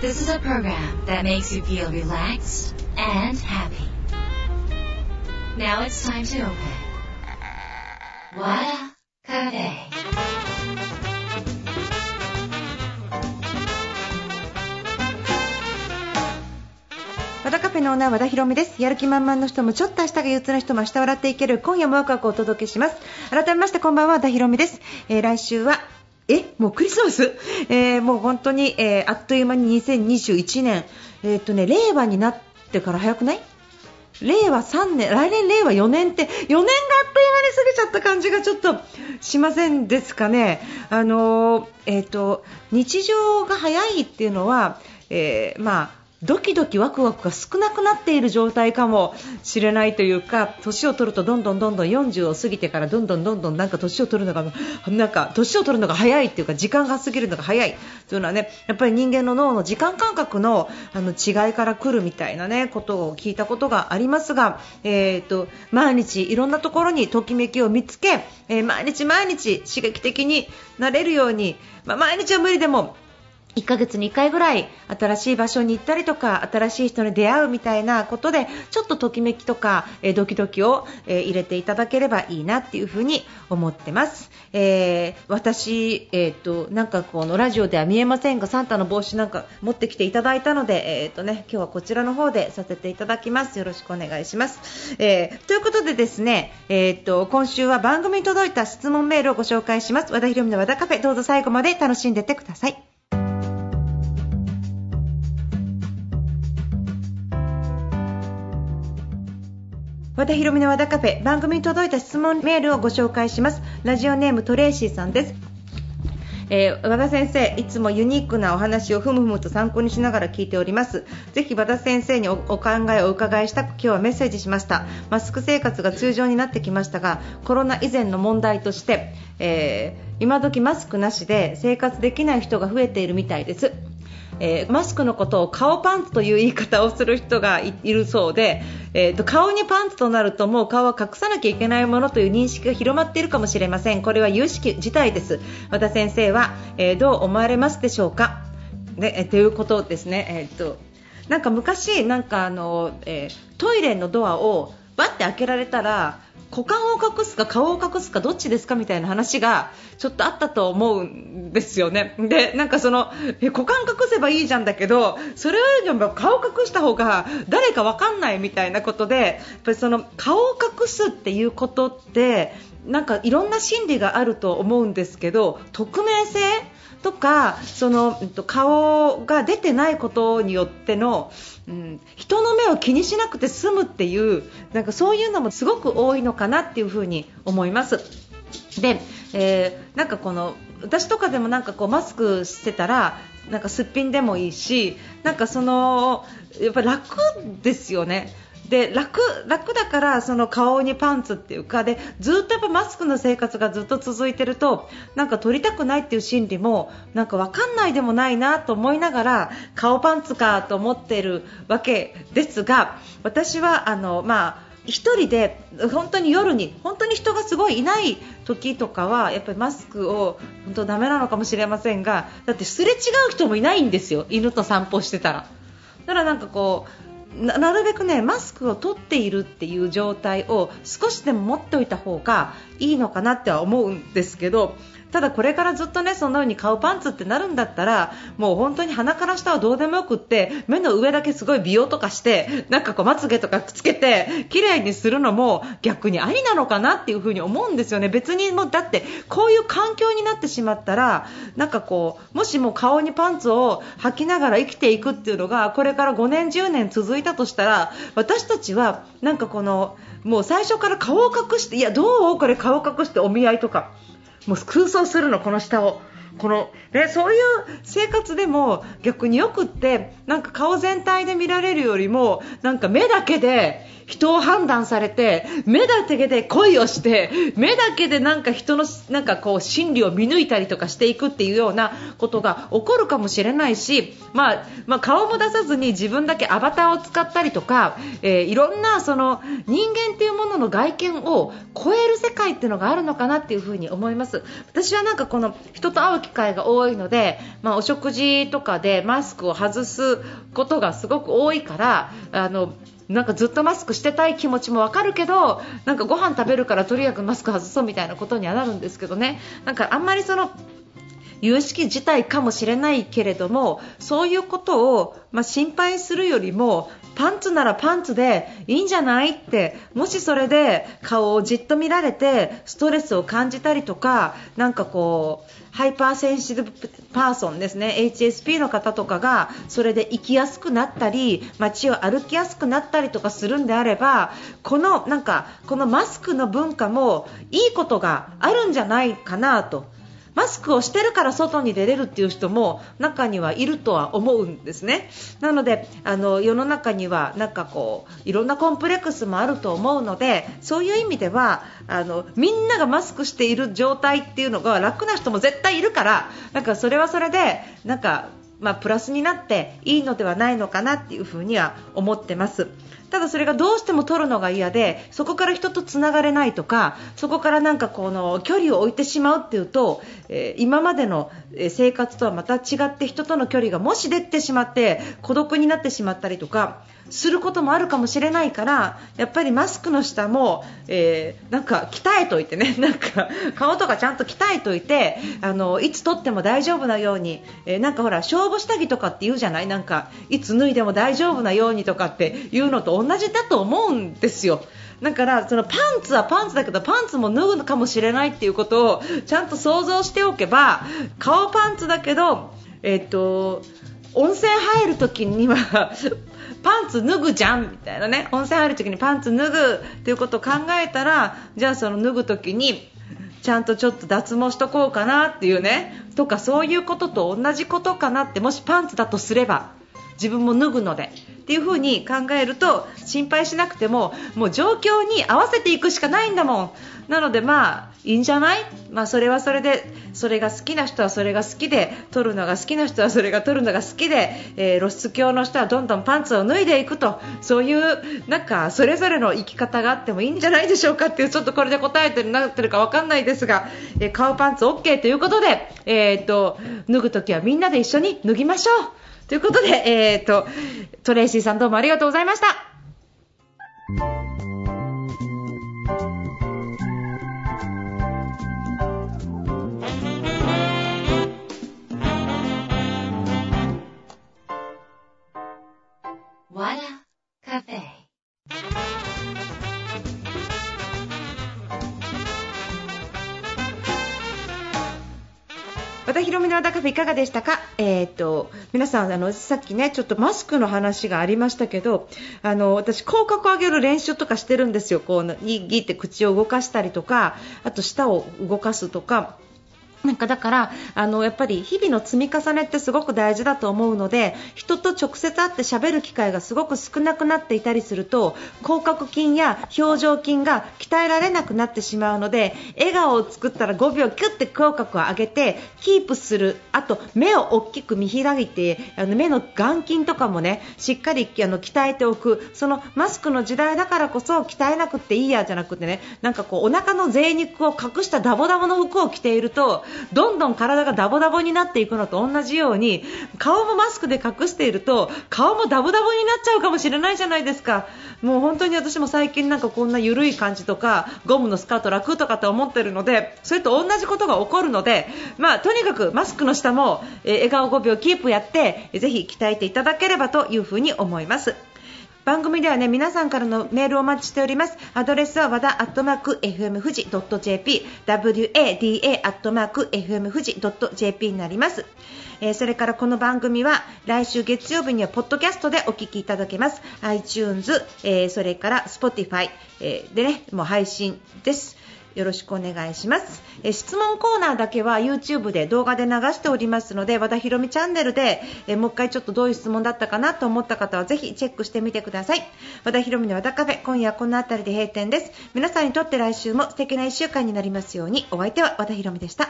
This is a program that makes you feel relaxed and happy. Now it's time to open. Wada Cafe. 和田カフェのオーナー和田博美ですやる気満々の人もちょっと明日が憂鬱な人も明日笑っていける今夜もワクワクをお届けします改めましてこんばんは和田博美です、えー来週はえもうクリスマス、えーもう本当に、えーあっという間に2021年。えーっとね令和になってから早くない？令和3年、来年令和4年って、4年があっという間に過ぎちゃった感じがちょっとしませんですかね。あのーえっ、と、日常が早いっていうのは、えーまあ、ドキドキワクワクが少なくなっている状態かもしれないというか年を取るとどんどんどんどん40を過ぎてからどんどんどんどんなんか年を取るのがなんか年を取るのが早いっていうか時間が過ぎるのが早い。というのはねやっぱり人間の脳の時間感覚のあの違いから来るみたいなねことを聞いたことがありますが、えー、と毎日いろんなところにときめきを見つけ、え毎日毎日刺激的になれるように、まあ、毎日は無理でも1ヶ月に1回ぐらい新しい場所に行ったりとか新しい人に出会うみたいなことでちょっとときめきとか、えドキドキを、え入れていただければいいなっていうふうに思ってます、えー私、えー、となんかこのラジオでは見えませんがサンタの帽子なんか持ってきていただいたので、えーとね、今日はこちらの方でさせていただきます。よろしくお願いします、えーということでですね、えー、と今週は番組に届いた質問メールをご紹介します。和田博美の和田カフェ。どうぞ最後まで楽しんでってください。和田博美の和田カフェ番組に届いた質問メールをご紹介しますラジオネームトレイシーさんですえー和田先生、いつもユニークなお話をふむふむと参考にしながら聞いております。ぜひ和田先生におお考えをお伺いしたく今日はメッセージしました。マスク生活が通常になってきましたが、コロナ以前の問題として、えー今時マスクなしで生活できない人が増えているみたいです。えーマスクのことを顔パンツという言い方をする人がいいるそうで、えーと顔にパンツとなるともう顔は隠さなきゃいけないものという認識が広まっているかもしれません。これは有識事態です。和田先生は、えーどう思われますでしょうか？で、えーということですね、えーとなんか昔なんかあの、えートイレのドアをバッて開けられたら股間を隠すか顔を隠すかどっちですかみたいな話がちょっとあったと思うんですよね。で、なんかそのえ股間隠せばいいじゃんだけどそれよりも顔隠した方が誰かわかんないみたいなことでやっぱりその顔を隠すっていうことってなんかいろんな心理があると思うんですけど匿名性とかそのうんと顔が出てないことによっての、うん、人の目を気にしなくて済むっていうなんかそういうのもすごく多いのかなっていうふうに思います。で、えーなんかこの私とかでもなんかこうマスクしてたらなんかすっぴんでもいいしなんかそのやっぱ楽ですよね。で楽楽だからその顔にパンツっていうかでずっとやっぱマスクの生活がずっと続いてるとなんか取りたくないっていう心理もなんかわかんないでもないなと思いながら顔パンツかと思ってるわけですが私はあのまあ一人で本当に夜に本当に人がすごいいない時とかはやっぱりマスクを本当ダメなのかもしれませんがだってすれ違う人もいないんですよ犬と散歩してたら。だからなんかこうなるべくねマスクを取っているっていう状態を少しでも持っておいた方がいいのかなっては思うんですけどただこれからずっとねそんな風に顔パンツってなるんだったらもう本当に鼻から下はどうでもよくって目の上だけすごい美容とかしてなんかこうまつげとかくっつけて綺麗にするのも逆にありなのかなっていう風に思うんですよね。別にもうだってこういう環境になってしまったらなんかこうもしも顔にパンツを履きながら生きていくっていうのがこれから5年10年続いたとしたら私たちはなんかこのもう最初から顔を隠していやどうこれ顔を隠してお見合いとかもう空想するの、この下を。このね、そういう生活でも逆によくってなんか顔全体で見られるよりもなんか目だけで人を判断されて目だけで恋をして目だけでなんか人のなんかこう心理を見抜いたりとかしていくっていうようなことが起こるかもしれないし、まあ、まあ顔も出さずに自分だけアバターを使ったりとか、えーいろんなその人間っていうものの外見を超える世界っていうのがあるのかなっていうふうに思います。私はなんかこの人と会機会が多いので、まあ、お食事とかでマスクを外すことがすごく多いからあのなんかずっとマスクしてたい気持ちもわかるけどなんかご飯食べるからとりあえずマスク外そうみたいなことにはなるんですけどね。なんかあんまりその有識自体かもしれないけれどもそういうことを、まあ、心配するよりもパンツならパンツでいいんじゃない？ってもしそれで顔をじっと見られてストレスを感じたりとかなんかこう hyper sensitive person ですね HSP の方とかがそれで生きやすくなったり街を歩きやすくなったりとかするんであればこのなんかこのマスクの文化もいいことがあるんじゃないかなと。マスクをしてるから外に出れるっていう人も中にはいるとは思うんですね。なのであの世の中にはなんかこういろんなコンプレックスもあると思うのでそういう意味ではあのみんながマスクしている状態っていうのが楽な人も絶対いるからなんかそれはそれでなんかまあ、プラスになっていいのではないのかなっていうふには思ってます。ただそれがどうしても取るのが嫌でそこから人とつながれないとかそこからなんかこの距離を置いてしまうっていうと、えー、今までの生活とはまた違って人との距離がもし出てしまって孤独になってしまったりとかすることもあるかもしれないからやっぱりマスクの下も、えー、なんか鍛えといてね なんか顔とかちゃんと鍛えといてあのいつ撮っても大丈夫なように、えー、なんかほら勝負下着とかって言うじゃない？なんかいつ脱いでも大丈夫なようにとかっていうのと同じだと思うんですよ。だからそのパンツはパンツだけどパンツも脱ぐかもしれないっていうことをちゃんと想像しておけば顔パンツだけど、えっと温泉入る時には パンツ脱ぐじゃんみたいなね。温泉入る時にパンツ脱ぐっていうことを考えたらじゃあその脱ぐ時にちゃんとちょっと脱毛しとこうかなっていうね。とかそういうことと同じことかなってもしパンツだとすれば。自分も脱ぐのでっていう風に考えると心配しなくてももう状況に合わせていくしかないんだもん。なのでまあいいんじゃない、まあ、それはそれでそれが好きな人はそれが好きで撮るのが好きな人はそれが撮るのが好きで、えー、露出狂の人はどんどんパンツを脱いでいくと。そういうなんかそれぞれの生き方があってもいいんじゃないでしょうかっていうちょっとこれで答えてるなってるか分かんないですが、えー、顔パンツ OK ということで、えーと、脱ぐときはみんなで一緒に脱ぎましょう。ということで、えーとトレイシーさんどうもありがとうございました。の和田カフェいかがでしたか、えーと、皆さんあのさっきねちょっとマスクの話がありましたけどあの私、口角を上げる練習とかしてるんですよ。こうギーって口を動かしたりとかあと舌を動かすとか。なんかだからあのやっぱり日々の積み重ねってすごく大事だと思うので人と直接会って喋る機会がすごく少なくなっていたりすると口角筋や表情筋が鍛えられなくなってしまうので笑顔を作ったら5秒キュッて口角を上げてキープする。あと目を大きく見開いてあの目の眼筋とかもねしっかりあの鍛えておく。そのマスクの時代だからこそ鍛えなくていいやじゃなくてねなんかこうお腹の贅肉を隠したダボダボの服を着ているとどんどん体がダボダボになっていくのと同じように顔もマスクで隠していると顔もダボダボになっちゃうかもしれないじゃないですかもう本当に私も最近なんかこんな緩い感じとかゴムのスカート楽とかって思ってるのでそれと同じことが起こるので、まあ、とにかくマスクの下も、え笑顔5秒キープやってぜひ鍛えていただければというふうに思います。番組ではね皆さんからのメールをお待ちしております。アドレスは和田アットマーク FM 富士 .jp wada アットマーク FM 富士 .jp になります。えー、それからこの番組は来週月曜日にはポッドキャストでお聞きいただけます。iTunes、えー、それから Spotify、えー、でねもう配信です。よろしくお願いします。え質問コーナーだけは YouTube で動画で流しておりますので和田ひろみチャンネルでえもう一回ちょっとどういう質問だったかなと思った方はぜひチェックしてみてください。和田ひろみの和田カフェ今夜はこの辺りで閉店です。皆さんにとって来週も素敵な1週間になりますようにお相手は和田ひろみでした。